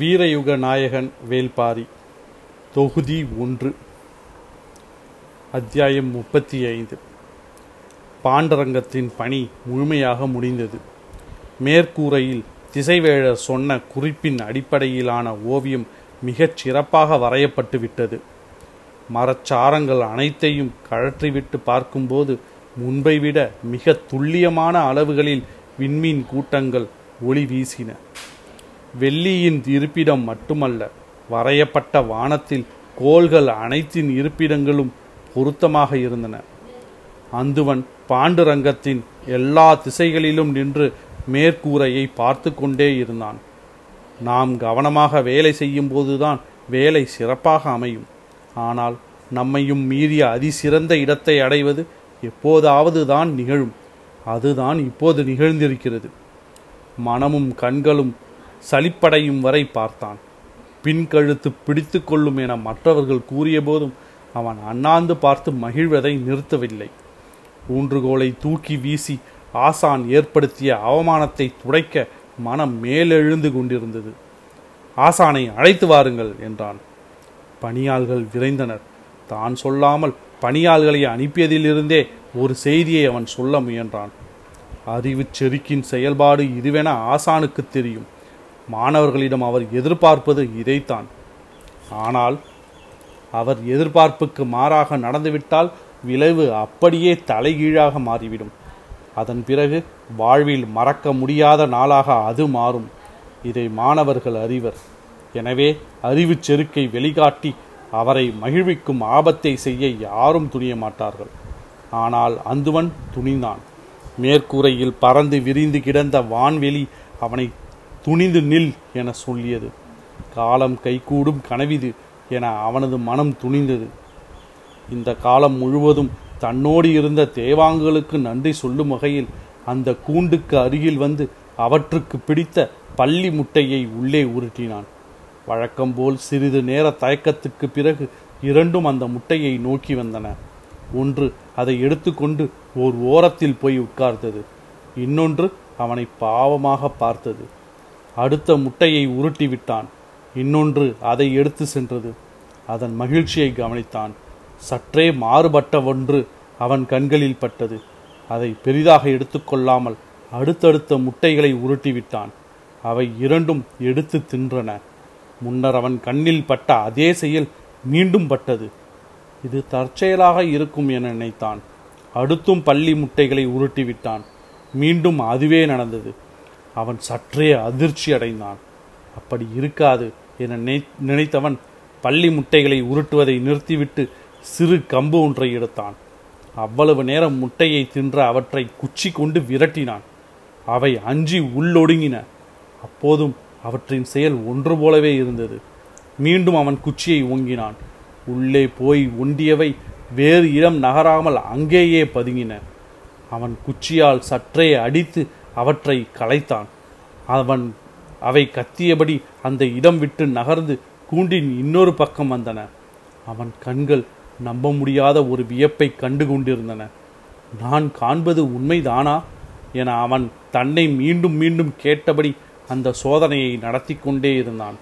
வீரயுக நாயகன் வேல்பாரி தொகுதி ஒன்று அத்தியாயம் முப்பத்தி ஐந்து. பாண்டரங்கத்தின் பணி முழுமையாக முடிந்தது. மேற்கூரையில் திசைவேழர் சொன்ன குறிப்பின் அடிப்படையிலான ஓவியம் மிகச் சிறப்பாக வரையப்பட்டு விட்டது மரச்சாரங்கள் அனைத்தையும் கழற்றிவிட்டு பார்க்கும்போது முன்பை விட மிக துல்லியமான அளவுகளில் விண்மீன் கூட்டங்கள் ஒளி வீசின. வெள்ளியின் இருப்பிடம் மட்டுமல்ல வரையப்பட்ட வானத்தில் கோள்கள் அனைத்தின் இருப்பிடங்களும் பொருத்தமாக இருந்தன. அந்துவன் பாண்டுரங்கத்தின் எல்லா திசைகளிலும் நின்று மேற்கூரையை பார்த்து கொண்டே இருந்தான். நாம் கவனமாக வேலை செய்யும் போதுதான் வேலை சிறப்பாக அமையும். ஆனால் நம்மையும் மீறிய அதிசிறந்த இடத்தை அடைவது எப்போதாவது தான் நிகழும். அதுதான் இப்போது நிகழ்ந்திருக்கிறது. மனமும் கண்களும் சளிப்படையும் வரை பார்த்தான். பின் கழுத்து பிடித்து கொள்ளும் என மற்றவர்கள் கூறிய போதும் அவன் அண்ணாந்து பார்த்து மகிழ்வதை நிறுத்தவில்லை. ஊன்றுகோலை தூக்கி வீசி ஆசான் ஏற்படுத்திய அவமானத்தை துடைக்க மனம் மேலெழுந்து கொண்டிருந்தது. ஆசானை அழைத்து வாருங்கள் என்றான். பணியாள்கள் விரைந்தனர். தான் சொல்லாமல் பணியாள்களை அனுப்பியதிலிருந்தே ஒரு செய்தியை அவன் சொல்ல முயன்றான். அறிவுச் செருக்கின் செயல்பாடு இதுவென ஆசானுக்கு தெரியும். மாணவர்களிடம் அவர் எதிர்பார்ப்பது இதைத்தான். ஆனால் அவர் எதிர்பார்ப்புக்கு மாறாக நடந்துவிட்டால் விளைவு அப்படியே தலைகீழாக மாறிவிடும். அதன் பிறகு வாழ்வில் மறக்க முடியாத நாளாக அது மாறும். இதை மாணவர்கள் அறிவர். எனவே அறிவுச் செருக்கை வெளிக்காட்டி அவரை மகிழ்விக்கும் ஆபத்தை செய்ய யாரும் துணிய மாட்டார்கள். ஆனால் அந்துவன் துணிந்தான். மேற்கூரையில் பறந்து விரிந்து கிடந்த வான்வெளி அவனை துணிந்து நில் என சொல்லியது. காலம் கைகூடும் கனவிது என அவனது மனம் துணிந்தது. இந்த காலம் முழுவதும் தன்னோடு இருந்த தேவாங்களுக்கு நன்றி சொல்லும் வகையில் அந்த கூண்டுக்கு அருகில் வந்து அவற்றுக்கு பிடித்த பள்ளி முட்டையை உள்ளே உருட்டினான். வழக்கம்போல் சிறிது நேர தயக்கத்துக்கு பிறகு இரண்டும் அந்த முட்டையை நோக்கி வந்தன. ஒன்று அதை எடுத்துக்கொண்டு ஓர் ஓரத்தில் போய் உட்கார்ந்தது. இன்னொன்று அவனை பாவமாக பார்த்தது. அடுத்த முட்டையை உருட்டி விட்டான் இன்னொன்று அதை எடுத்து சென்றது. அதன் மகிழ்ச்சியை கவனித்தான். சற்றே மாறுபட்ட ஒன்று அவன் கண்களில் பட்டது. அதை பெரிதாக எடுத்துக்கொள்ளாமல் அடுத்தடுத்த முட்டைகளை உருட்டிவிட்டான். அவை இரண்டும் எடுத்து தின்றன. முன்னர் அவன் கண்ணில் பட்ட அதே செயல் மீண்டும் பட்டது. இது தற்செயலாக இருக்கும் என நினைத்தான். அடுத்தும் பள்ளி முட்டைகளை உருட்டிவிட்டான். மீண்டும் அதுவே நடந்தது. அவன் சற்றே அதிர்ச்சி அடைந்தான். அப்படி இருக்காது என நினைத்தவன் பள்ளி முட்டைகளை உருட்டுவதை நிறுத்திவிட்டு சிறு கம்பு ஒன்றை எடுத்தான். அவ்வளவு நேரம் முட்டையை தின்ற அவற்றை குச்சி கொண்டு விரட்டினான். அவை அஞ்சி உள்ளொடுங்கின. அப்போதும் அவற்றின் செயல் ஒன்று போலவே இருந்தது. மீண்டும் அவன் குச்சியை ஓங்கினான். உள்ளே போய் ஒண்டியவை வேறு இடம் நகராமல் அங்கேயே பதுங்கின. அவன் குச்சியால் சற்றே அடித்து அவற்றை கலைத்தான் அவன் அவை கத்தியபடி அந்த இடம் விட்டு நகர்ந்து கூண்டின் இன்னொரு பக்கம் வந்தன. அவன் கண்கள் நம்ப முடியாத ஒரு வியப்பை கண்டு கொண்டிருந்தன. நான் காண்பது உண்மைதானா? என அவன் தன்னை மீண்டும் மீண்டும் கேட்டபடி அந்த சோதனையை நடத்தி கொண்டே இருந்தான்.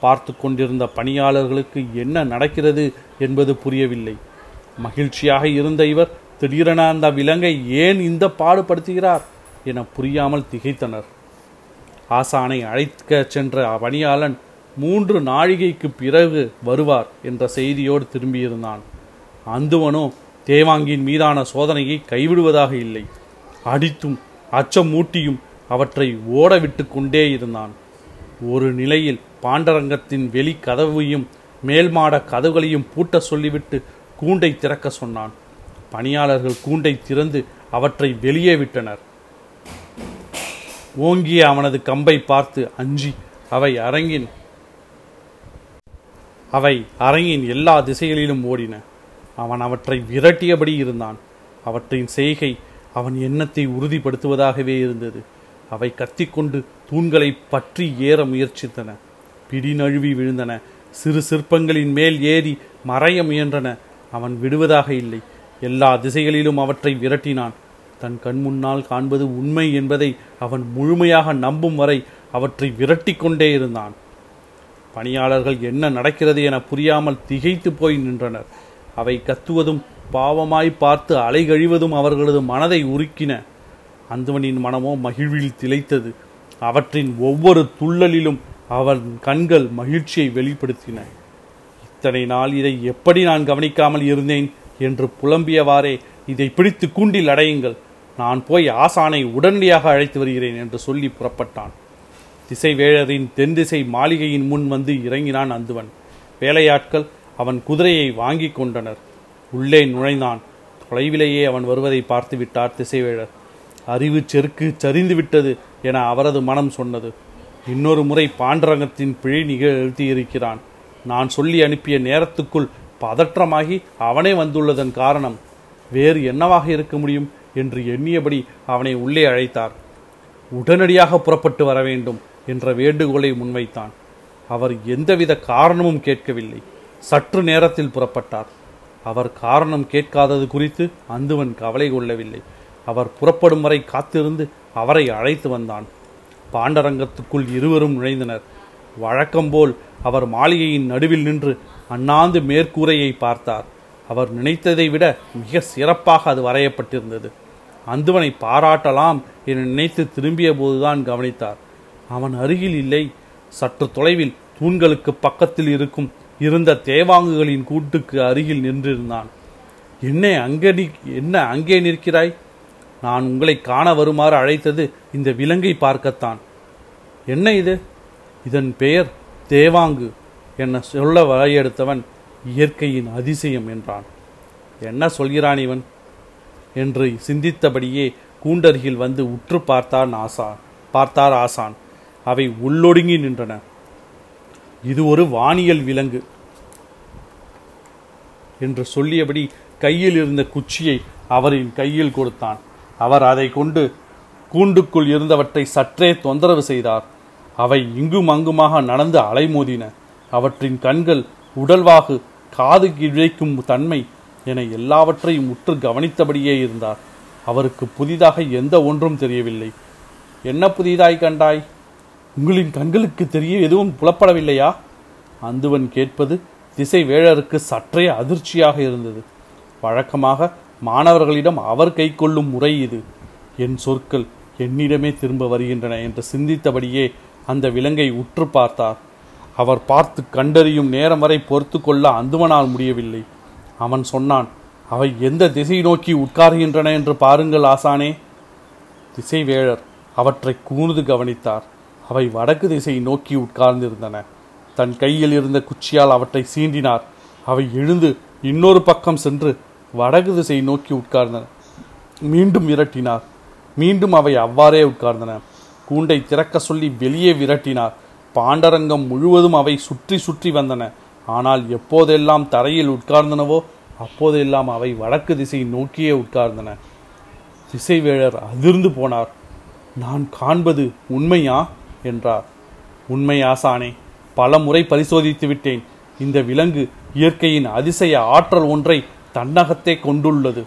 பார்த்து கொண்டிருந்த பணியாளர்களுக்கு என்ன நடக்கிறது என்பது புரியவில்லை. மகிழ்ச்சியாக இருந்த இவர் திடீரென அந்த விலங்கை ஏன் இந்த பாடுபடுத்துகிறார்? என புரியாமல் திகைத்தனர். ஆசானை அழைக்க சென்ற பணியாளன் மூன்று நாழிகைக்கு பிறகு வருவார் என்ற செய்தியோடு திரும்பியிருந்தான். அந்துவனோ தேவாங்கின் மீதான சோதனையை கைவிடுவதாக இல்லை. அடித்தும் அச்சம் மூட்டியும் அவற்றை ஓடவிட்டு கொண்டே இருந்தான். ஒரு நிலையில் பாண்டரங்கத்தின் வெளி கதவையும் மேல்மாட கதவுகளையும் பூட்ட சொல்லிவிட்டு கூண்டை திறக்க சொன்னான். பணியாளர்கள் கூண்டை திறந்து அவற்றை வெளியே விட்டனர். ஓங்கிய அவனது கம்பை பார்த்து அஞ்சி அவை அரங்கின் அவை அரங்கின் எல்லா திசைகளிலும் ஓடின. அவன் அவற்றை விரட்டியபடி இருந்தான். அவற்றின் செய்கை அவன் எண்ணத்தை உறுதிப்படுத்துவதாகவே இருந்தது. அவை கத்திக்கொண்டு தூண்களை பற்றி ஏற முயற்சித்தன. பிடி நழுவி விழுந்தன. சிறு சிற்பங்களின் மேல் ஏறி மறைய முயன்றன. அவன் விடுவதாக இல்லை. எல்லா திசைகளிலும் அவற்றை விரட்டினான். தன் கண் முன்னால் காண்பது உண்மை என்பதை அவன் முழுமையாக நம்பும் வரை அவற்றை விரட்டி கொண்டே இருந்தான். பணியாளர்கள் என்ன நடக்கிறது என புரியாமல் திகைத்து போய் நின்றனர். அவை கத்துவதும் பாவமாய் பார்த்து அலைகழிவதும் அவர்களது மனதை உருக்கின. அந்தவனின் மனமோ மகிழ்வில் திளைத்தது. அவற்றின் ஒவ்வொரு துள்ளலிலும் அவன் கண்கள் மகிழ்ச்சியை வெளிப்படுத்தின. இத்தனை நாள் இதை எப்படி நான் கவனிக்காமல் இருந்தேன் என்று புலம்பியவாறே இதை பிடித்து கூண்டில் அடையுங்கள். நான் போய் ஆசானை உடனடியாக அழைத்து வருகிறேன் என்று சொல்லி புறப்பட்டான். திசைவேழரின் தென் திசை மாளிகையின் முன் வந்து இறங்கினான் அந்துவன். வேலையாட்கள் அவன் குதிரையை வாங்கி கொண்டனர். உள்ளே நுழைந்தான். தொலைவிலேயே அவன் வருவதை பார்த்து விட்டார் திசைவேழர். அறிவு செருக்கு சரிந்து விட்டது என அவரது மனம் சொன்னது. இன்னொரு முறை பாண்டரங்கத்தின் பிழை நிகழ்த்தியிருக்கிறான் நான் சொல்லி அனுப்பிய நேரத்துக்குள் பதற்றமாகி அவனே வந்துள்ளதன் காரணம். வேறு என்னவாக இருக்க முடியும்? என்று எண்ணியபடி அவனை உள்ளே அழைத்தார். உடனடியாக புறப்பட்டு வர வேண்டும் என்ற வேண்டுகோளை முன்வைத்தான். அவர் எந்தவித காரணமும் கேட்கவில்லை. சற்று நேரத்தில் புறப்பட்டார். அவர் காரணம் கேட்காதது குறித்து அந்துவன் கவலை கொள்ளவில்லை. அவர் புறப்படும் வரை காத்திருந்து அவரை அழைத்து வந்தான். பாண்டரங்கத்துக்குள் இருவரும் நுழைந்தனர். வழக்கம்போல் அவர் மாளிகையின் நடுவில் நின்று அண்ணாந்து மேற்கூரையை பார்த்தார். அவர் நினைத்ததை விட மிக சிறப்பாக அது வரையப்பட்டிருந்தது. அந்துவனை பாராட்டலாம் என நினைத்து திரும்பிய போதுதான் கவனித்தார். அவன் அருகில் இல்லை. சற்று தொலைவில் தூண்களுக்கு பக்கத்தில் இருக்கும் இருந்த தேவாங்குகளின் கூட்டுக்கு அருகில் நின்றிருந்தான். என்ன அங்கே என்ன அங்கே நிற்கிறாய்? நான் உங்களை காண வருமாறு அழைத்தது இந்த விலங்கை பார்க்கத்தான். என்ன இது? இதன் பெயர் தேவாங்கு என சொல்ல வரையெடுத்தவன் இயற்கையின் அதிசயம் என்றான். என்ன சொல்கிறான் இவன்? என்று சிந்தித்தபடியே கூண்டருகில் வந்து உற்று பார்த்தார் ஆசான் பார்த்தார் ஆசான். அவை உள்ளொடுங்கி நின்றன. இது ஒரு வானியல் விலங்கு என்று சொல்லியபடி கையில் இருந்த குச்சியை அவரின் கையில் கொடுத்தான். அவர் அதை கொண்டு கூண்டுக்குள் இருந்தவற்றை சற்றே தொந்தரவு செய்தார். அவை இங்கும் அங்குமாக நடந்து அலைமோதின. அவற்றின் கண்கள் உடல்வாகு காது இழைக்கும் தன்மை என எல்லாவற்றையும் உற்று கவனித்தபடியே இருந்தார். அவருக்கு புதிதாக எந்த ஒன்றும் தெரியவில்லை. என்ன புதிதாய் கண்டாய்? உங்களின் கண்களுக்கு தெரிய எதுவும் புலப்படவில்லையா? அந்துவன் கேட்பது திசை வேழருக்கு சற்றே அதிர்ச்சியாக இருந்தது. வழக்கமாக மாணவர்களிடம் அவர் கை கொள்ளும் முறை இது. என் சொற்கள் என்னிடமே திரும்ப வருகின்றன என்று சிந்தித்தபடியே அந்த விலங்கை உற்று பார்த்தார். அவர் பார்த்து கண்டறியும் நேரம் வரை பொறுத்து கொள்ள அந்துவனால் முடியவில்லை. அவன் சொன்னான் அவை எந்த திசை நோக்கி உட்காருகின்றன என்று பாருங்கள் ஆசானே. திசைவேழர் அவற்றை கூர்ந்து கவனித்தார். அவை வடக்கு திசையை நோக்கி உட்கார்ந்திருந்தன. தன் கையில் இருந்த குச்சியால் அவற்றை சீண்டினார். அவை எழுந்து இன்னொரு பக்கம் சென்று வடக்கு திசையை நோக்கி உட்கார்ந்தன. மீண்டும் விரட்டினார். மீண்டும் அவை அவ்வாறே உட்கார்ந்தன. கூண்டை திறக்க சொல்லி வெளியே விரட்டினார். பாண்டரங்கம் முழுவதும் அவை சுற்றி சுற்றி வந்தன. ஆனால் எப்போதெல்லாம் தரையில் உட்கார்ந்தனவோ அப்போதெல்லாம் அவை வடக்கு திசை நோக்கியே உட்கார்ந்தன. திசைவேழர் அதிர்ந்து போனார். நான் காண்பது உண்மையா? என்றார். உண்மை ஆசானே பல முறை பரிசோதித்து விட்டேன். இந்த விலங்கு இயற்கையின் அதிசய ஆற்றல் ஒன்றை தன்னகத்தே கொண்டுள்ளது.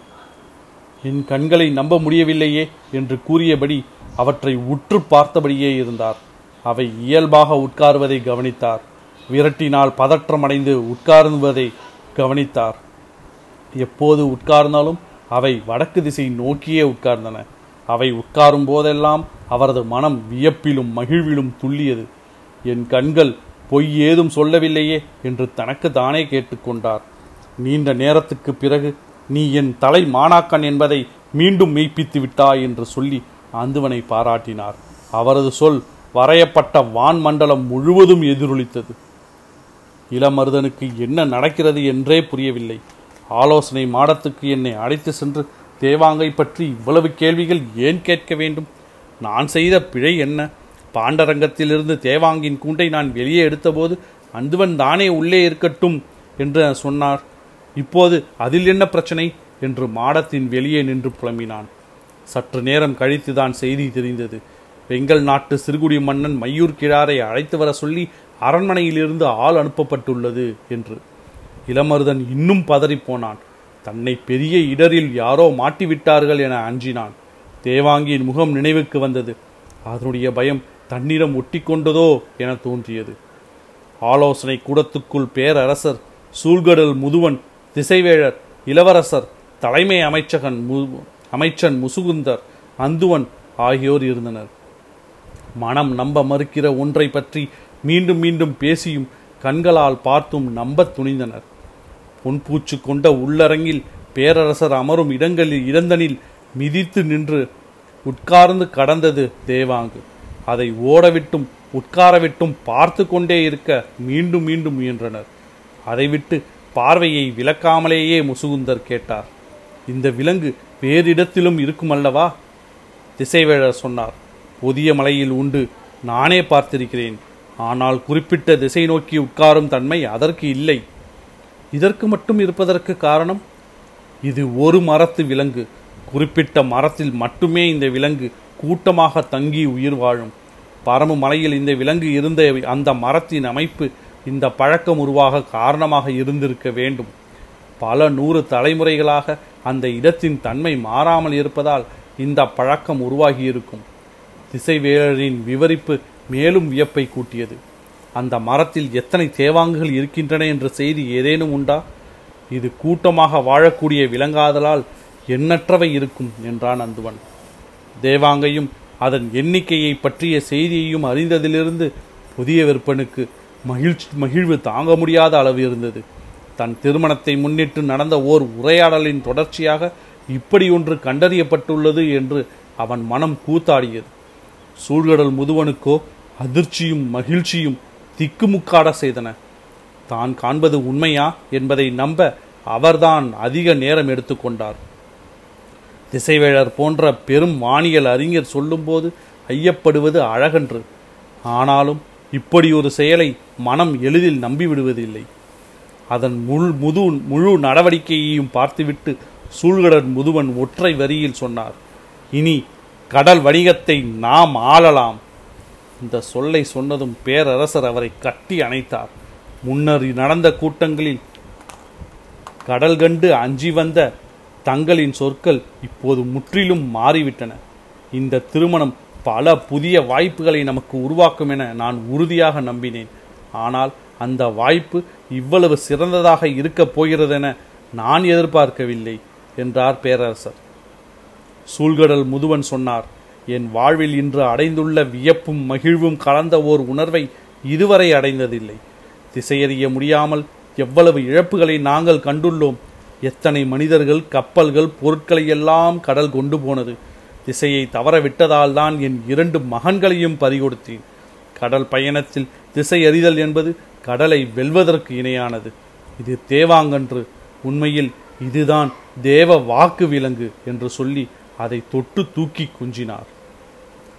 என் கண்களை நம்ப முடியவில்லையே என்று கூறியபடி அவற்றை உற்று பார்த்தபடியே இருந்தார். அவை இயல்பாக உட்காருவதை கவனித்தார். விரட்டினால் பதற்றமடைந்து உட்கார்வதை கவனித்தார். எப்போது உட்கார்ந்தாலும் அவை வடக்கு திசை நோக்கியே உட்கார்ந்தன. அவை உட்காரும் போதெல்லாம் அவரது மனம் வியப்பிலும் மகிழ்விலும் துள்ளியது. என் கண்கள் பொய் ஏதும் சொல்லவில்லையே என்று தனக்கு தானே கேட்டுக்கொண்டார் நீண்ட நேரத்துக்கு பிறகு நீ என் தலை மாணாக்கன் என்பதை மீண்டும் மெய்ப்பித்து விட்டாய் என்று சொல்லி அந்துவனை பாராட்டினார். அவரது சொல் வரையப்பட்ட வான் மண்டலம் முழுவதும் எதிரொலித்தது. இளமருதனுக்கு என்ன நடக்கிறது என்றே புரியவில்லை. ஆலோசனை மாடத்துக்கு என்னை அழைத்து சென்று தேவாங்கை பற்றி இவ்வளவு கேள்விகள் ஏன் கேட்க வேண்டும்? நான் செய்த பிழை என்ன? பாண்டரங்கத்திலிருந்து தேவாங்கின் கூண்டை நான் வெளியே எடுத்தபோது அந்துவன் தானே உள்ளே இருக்கட்டும் என்று சொன்னார். இப்போது அதில் என்ன பிரச்சனை? என்று மாடத்தின் வெளியே நின்று புலம்பினான். சற்று நேரம் கழித்துதான் செய்தி தெரிந்தது. வெங்கல் நாட்டு சிறுகுடி மன்னன் மையூர் கிழாரை அழைத்து வர சொல்லி அரண்மனையிலிருந்து ஆள் அனுப்பப்பட்டுள்ளது என்று. இளமருதன் இன்னும் பதறிப்போனான். தன்னை பெரிய இடரில் யாரோ மாட்டிவிட்டார்கள் என அஞ்சினான். தேவாங்கியின் முகம் நினைவுக்கு வந்தது. அதனுடைய பயம் தன்னிடம் ஒட்டிக்கொண்டதோ என தோன்றியது. ஆலோசனை கூடத்துக்குள் பேரரசர் சூழ்கடல் முதுவன் திசைவேழர் இளவரசர் தலைமை அமைச்சகன் மு- அமைச்சன் முசுகுந்தர் அந்துவன் ஆகியோர் இருந்தனர். மனம் நம்ப மறுக்கிற ஒன்றை பற்றி மீண்டும் மீண்டும் பேசியும் கண்களால் பார்த்தும் நம்பத் துணிந்தனர். பொன்பூச்சு கொண்ட உள்ளரங்கில் பேரரசர் அமரும் இடங்களில் இடந்தனில் மிதித்து நின்று உட்கார்ந்து கடந்தது தேவாங்கு. அதை ஓடவிட்டும் உட்காரவிட்டும் பார்த்து கொண்டே இருக்க மீண்டும் மீண்டும் முயன்றனர். அதை விட்டு பார்வையை விலக்காமலேயே முசுகுந்தர் கேட்டார். இந்த விலங்கு வேறு இடத்திலும் இருக்குமல்லவா? திசைவேழர் சொன்னார். புதிய மலையில் உண்டு நானே பார்த்திருக்கிறேன். ஆனால் குறிப்பிட்ட திசை நோக்கி உட்காரும் தன்மை அதற்கு இல்லை. இதற்கு மட்டும் இருப்பதற்கு காரணம் இது ஒரு மரத்து விலங்கு. குறிப்பிட்ட மரத்தில் மட்டுமே இந்த விலங்கு கூட்டமாக தங்கி உயிர் வாழும். பரமு மலையில் இந்த விலங்கு இருந்த அந்த மரத்தின் அமைப்பு இந்த பழக்கம் உருவாக காரணமாக இருந்திருக்க வேண்டும். பல நூறு தலைமுறைகளாக அந்த இடத்தின் தன்மை மாறாமல் இருப்பதால் இந்த பழக்கம் உருவாகியிருக்கும். திசைவேலரின் விவரிப்பு மேலும் வியப்பை கூட்டியது. அந்த மரத்தில் எத்தனை தேவாங்குகள் இருக்கின்றன என்ற செய்தி ஏதேனும் உண்டா? இது கூட்டமாக வாழக்கூடிய விலங்காதலால் எண்ணற்றவை இருக்கும் என்றான் அந்துவன். தேவாங்கையும் அதன் எண்ணிக்கையை பற்றிய செய்தியையும் அறிந்ததிலிருந்து புதிய விற்பனுக்கு மகிழ்ச்சி மகிழ்வு தாங்க முடியாத அளவு இருந்தது. தன் திருமணத்தை முன்னிட்டு நடந்த ஓர் உரையாடலின் தொடர்ச்சியாக இப்படி ஒன்று கண்டறியப்பட்டுள்ளது என்று அவன் மனம் கூத்தாடியது. சூழ்கடல் முதுவனுக்கோ அதிர்ச்சியும் மகிழ்ச்சியும் திக்குமுக்காட செய்தன. தான் காண்பது உண்மையா என்பதை நம்ப அவர்தான் அதிக நேரம் எடுத்துக்கொண்டார் திசைவேழர் போன்ற பெரும் வானியல் அறிஞர் சொல்லும்போது ஐயப்படுவது அழகன்று. ஆனாலும் இப்படி ஒரு செயலை மனம் எளிதில் நம்பிவிடுவதில்லை. அதன் முள் முது முழு நடவடிக்கையையும் பார்த்துவிட்டு சூழ்கடல் முதுவன் ஒற்றை வரியில் சொன்னார். இனி கடல் வணிகத்தை நாம் ஆளலாம். இந்த சொல்லை சொன்னதும் பேரரசர் அவரை கட்டி அணைத்தார். முன்னர் நடந்த கூட்டங்களில் கடல் கண்டு அஞ்சி வந்த தங்களின் சொற்கள் இப்போது முற்றிலும் மாறிவிட்டன. இந்த திருமணம் பல புதிய வாய்ப்புகளை நமக்கு உருவாக்கும் என நான் உறுதியாக நம்பினேன். ஆனால் அந்த வாய்ப்பு இவ்வளவு சிறந்ததாக இருக்கப் போகிறதென நான் எதிர்பார்க்கவில்லை என்றார் பேரரசர். சூழ்கடல் முதுவன் சொன்னார் என் வாழ்வில் இன்று அடைந்துள்ள வியப்பும் மகிழ்வும் கலந்த ஓர் உணர்வை இதுவரை அடைந்ததில்லை. திசையறிய முடியாமல் எவ்வளவு இழப்புகளை நாங்கள் கண்டுள்ளோம். எத்தனை மனிதர்கள் கப்பல்கள் பொருட்களை எல்லாம் கடல் கொண்டு போனது. திசையை தவற விட்டதால் தான் என் இரண்டு மகன்களையும் பறிகொடுத்தேன். கடல் பயணத்தில் திசை அறிதல் என்பது கடலை வெல்வதற்கு இணையானது. இது தேவாங்கன்று. உண்மையில் இதுதான் தேவ வாக்கு விலங்கு என்று சொல்லி அதை தொட்டு தூக்கி குஞ்சினார்.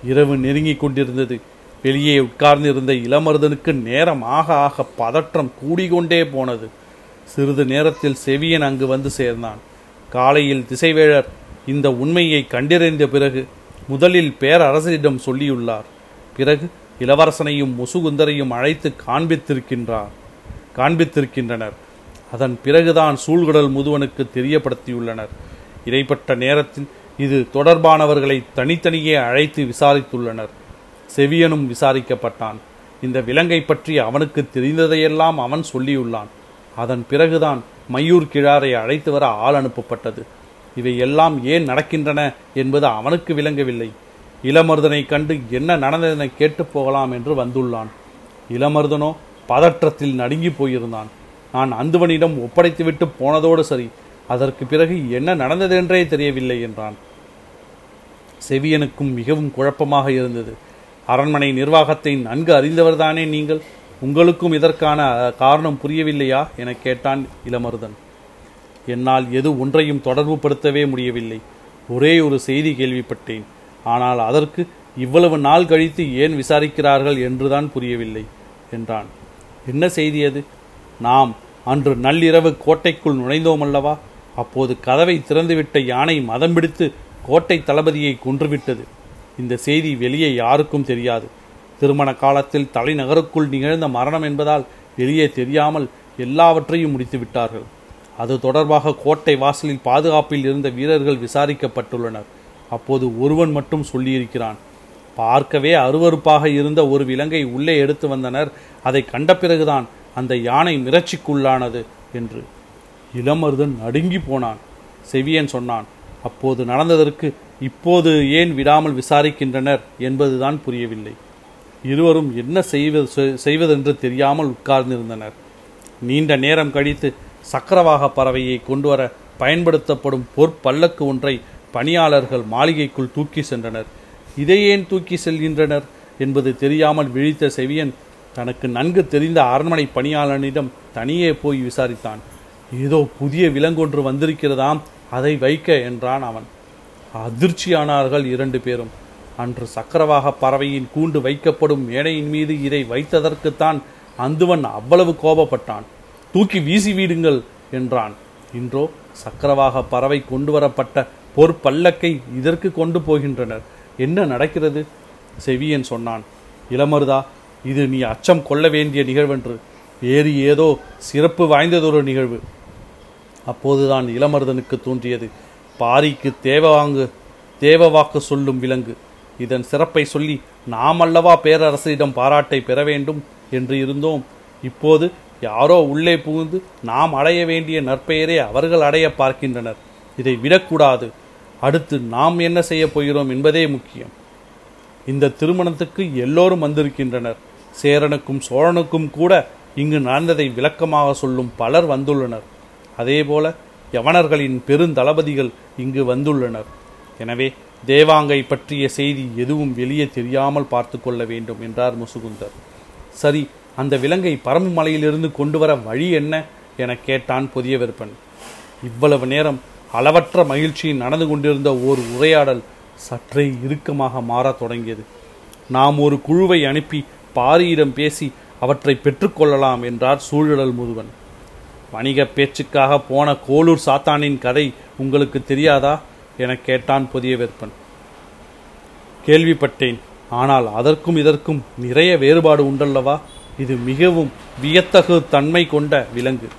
இரவு நெருங்கிக் கொண்டிருந்தது. வெளியே உட்கார்ந்திருந்த இளமருதனுக்கு நேரம் ஆக ஆக பதற்றம் கூடிக்கொண்டே போனது. சிறிது நேரத்தில் செவியன் அங்கு வந்து சேர்ந்தான். காலையில் திசைவேழர் இந்த உண்மையை கண்டறிந்த பிறகு முதலில் பேரரசரிடம் சொல்லியுள்ளார். பிறகு இளவரசனையும் முசுகுந்தரையும் அழைத்து காண்பித்திருக்கின்றார். காண்பித்திருக்கின்றனர். அதன் பிறகுதான் சூழ்கடல் முதுவனுக்கு தெரியப்படுத்தியுள்ளனர். இடைப்பட்ட நேரத்தில் இது தொடர்பானவர்களை தனித்தனியே அழைத்து விசாரித்துள்ளனர். செவியனும் விசாரிக்கப்பட்டான். இந்த விலங்கை பற்றி அவனுக்கு தெரிந்ததையெல்லாம் அவன் சொல்லியுள்ளான். அதன் பிறகுதான் மையூர் கிழாரை அழைத்து வர ஆள் அனுப்பப்பட்டது. இவை எல்லாம் ஏன் நடக்கின்றன என்பது அவனுக்கு விளங்கவில்லை. இளமருதனை கண்டு என்ன நடந்ததென கேட்டு போகலாம் என்று வந்துள்ளான். இளமருதனோ பதற்றத்தில் நடுங்கி போயிருந்தான். நான் அந்துவனிடம் ஒப்படைத்துவிட்டு போனதோடு சரி அதற்கு பிறகு என்ன நடந்ததென்றே தெரியவில்லை என்றான். செவியனுக்கும் மிகவும் குழப்பமாக இருந்தது. அரண்மனை நிர்வாகத்தை நன்கு அறிந்தவர்தானே நீங்கள்? உங்களுக்கும் இதற்கான காரணம் புரியவில்லையா? என கேட்டான் இளமருதன். என்னால் எது ஒன்றையும் தொடர்புபடுத்தவே முடியவில்லை. ஒரே ஒரு செய்தி கேள்விப்பட்டேன். ஆனால் அதற்கு இவ்வளவு நாள் கழித்து ஏன் விசாரிக்கிறார்கள் என்றுதான் புரியவில்லை என்றான். என்ன செய்தி அது? நாம் அன்று நள்ளிரவு கோட்டைக்குள் நுழைந்தோம் அல்லவா? அப்போது கதவை திறந்துவிட்ட யானை மதம் பிடித்து கோட்டை தளபதியை கொன்றுவிட்டது. இந்த செய்தி வெளியே யாருக்கும் தெரியாது. திருமண காலத்தில் தலைநகருக்குள் நிகழ்ந்த மரணம் என்பதால் வெளியே தெரியாமல் எல்லாவற்றையும் முடித்து விட்டார்கள் அது தொடர்பாக கோட்டை வாசலில் பாதுகாப்பில் இருந்த வீரர்கள் விசாரிக்கப்பட்டுள்ளனர். அப்போது ஒருவன் மட்டும் சொல்லியிருக்கிறான். பார்க்கவே அருவருப்பாக இருந்த ஒரு விலங்கை உள்ளே எடுத்து வந்தனர். அதை கண்ட பிறகுதான் அந்த யானை மிரட்சிக்குள்ளானது என்று. இளமருதன் நடுங்கி போனான். செவியன் சொன்னான் அப்போது நடந்ததற்கு இப்போது ஏன் விடாமல் விசாரிக்கின்றனர் என்பதுதான் புரியவில்லை. இருவரும் என்ன செய்வது செய்வதென்று தெரியாமல் உட்கார்ந்திருந்தனர். நீண்ட நேரம் கழித்து சக்கரவாக பறவையை கொண்டு வர பயன்படுத்தப்படும் பொற்பல்லக்கு ஒன்றை பணியாளர்கள் மாளிகைக்குள் தூக்கி சென்றனர். இதை ஏன் தூக்கி செல்கின்றனர் என்பது தெரியாமல் விழித்த செவியன் தனக்கு நன்கு தெரிந்த அரண்மனை பணியாளனிடம் தனியே போய் விசாரித்தான். ஏதோ புதிய விலங்கொன்று வந்திருக்கிறதாம் அதை வைக்க என்றான் அவன். அதிர்ச்சியானார்கள் இரண்டு பேரும். அன்று சக்கரவாக பறவையின் கூண்டு வைக்கப்படும் மேடையின் மீது இதை வைத்ததற்குத்தான் அந்துவன் அவ்வளவு கோபப்பட்டான். தூக்கி வீசி வீடுங்கள் என்றான். இன்றோ சக்கரவாக பறவை கொண்டு வரப்பட்ட பொற்பல்லக்கை இதற்கு கொண்டு போகின்றனர். என்ன நடக்கிறது? செவியன் சொன்னான். இளமருதா இது நீ அச்சம் கொள்ள வேண்டிய நிகழ்வென்று. வேறு ஏதோ சிறப்பு வாய்ந்ததொரு நிகழ்வு. அப்போதுதான் இளமருதனுக்கு தோன்றியது. பாரிக்கு தேவவாங்கு தேவவாக்கு சொல்லும் விலங்கு. இதன் சிறப்பை சொல்லி நாம் அல்லவா பேரரசரிடம் பாராட்டை பெற வேண்டும் என்று இருந்தோம். இப்போது யாரோ உள்ளே புகுந்து நாம் அடைய வேண்டிய நற்பெயரை அவர்கள் அடைய பார்க்கின்றனர். இதை விடக்கூடாது. அடுத்து நாம் என்ன செய்யப் போகிறோம் என்பதே முக்கியம். இந்த திருமணத்துக்கு எல்லோரும் வந்திருக்கின்றனர். சேரனுக்கும் சோழனுக்கும் கூட இங்கு நடந்ததை விளக்கமாக சொல்லும் பலர் வந்துள்ளனர். அதேபோல யவனர்களின் பெருந்தளபதிகள் இங்கு வந்துள்ளனர். எனவே தேவாங்கை பற்றிய செய்தி எதுவும் வெளியே தெரியாமல் பார்த்து கொள்ள வேண்டும் என்றார் முசுகுந்தர். சரி அந்த விலங்கை பரம்பு மலையிலிருந்து கொண்டு வர வழி என்ன என கேட்டான் புதிய வெறுப்பன் இவ்வளவு நேரம் அளவற்ற மகிழ்ச்சியில் நடந்து கொண்டிருந்த ஓர் உரையாடல் சற்றே இறுக்கமாக மாறத் தொடங்கியது. நாம் ஒரு குழுவை அனுப்பி பாரியிடம் பேசி அவற்றை பெற்றுக்கொள்ளலாம் என்றார் சூழல் முதுவன். வணிக பேச்சுக்காக போன கோளூர் சாத்தானின் கதை உங்களுக்கு தெரியாதா? என கேட்டான் புதிய வேற்பன் கேள்விப்பட்டேன். ஆனால் அதற்கும் இதற்கும் நிறைய வேறுபாடு உண்டல்லவா? இது மிகவும் வியத்தகு தன்மை கொண்ட விலங்கு.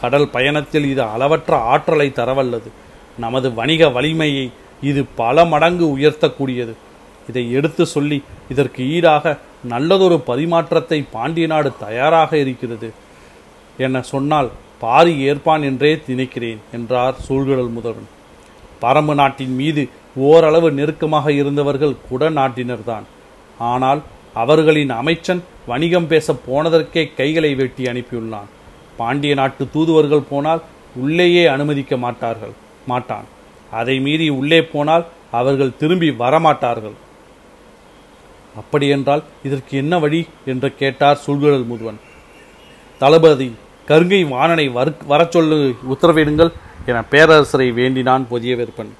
கடல் பயணத்தில் இது அளவற்ற ஆற்றலை தரவல்லது. நமது வணிக வலிமையை இது பல மடங்கு உயர்த்தக்கூடியது. இதை எடுத்து சொல்லி இதற்கு ஈடாக நல்லதொரு பரிமாற்றத்தை பாண்டிய நாடு தயாராக இருக்கிறது என சொன்னால் பாரி ஏற்பான் என்றே நினைக்கிறேன் என்றார் சூழ்கடல் முதல்வன். பரம்பு நாட்டின் மீது ஓரளவு நெருக்கமாக இருந்தவர்கள் குட நாட்டினர்தான். ஆனால் அவர்களின் அமைச்சன் வணிகம் பேச போனதற்கே கைகளை வெட்டி அனுப்பியுள்ளான். பாண்டிய நாட்டு தூதுவர்கள் போனால் உள்ளேயே அனுமதிக்க மாட்டார்கள் மாட்டான். அதை மீறி உள்ளே போனால் அவர்கள் திரும்பி வரமாட்டார்கள். அப்படியென்றால் இதற்கு என்ன வழி? என்று கேட்டார் சூழ்குழல் முதுவன் தளபதி கருங்கை வாணனை வரச் சொல்லு உத்தரவிடுங்கள் என பேரரசரை வேண்டினான் புதிய விற்பன்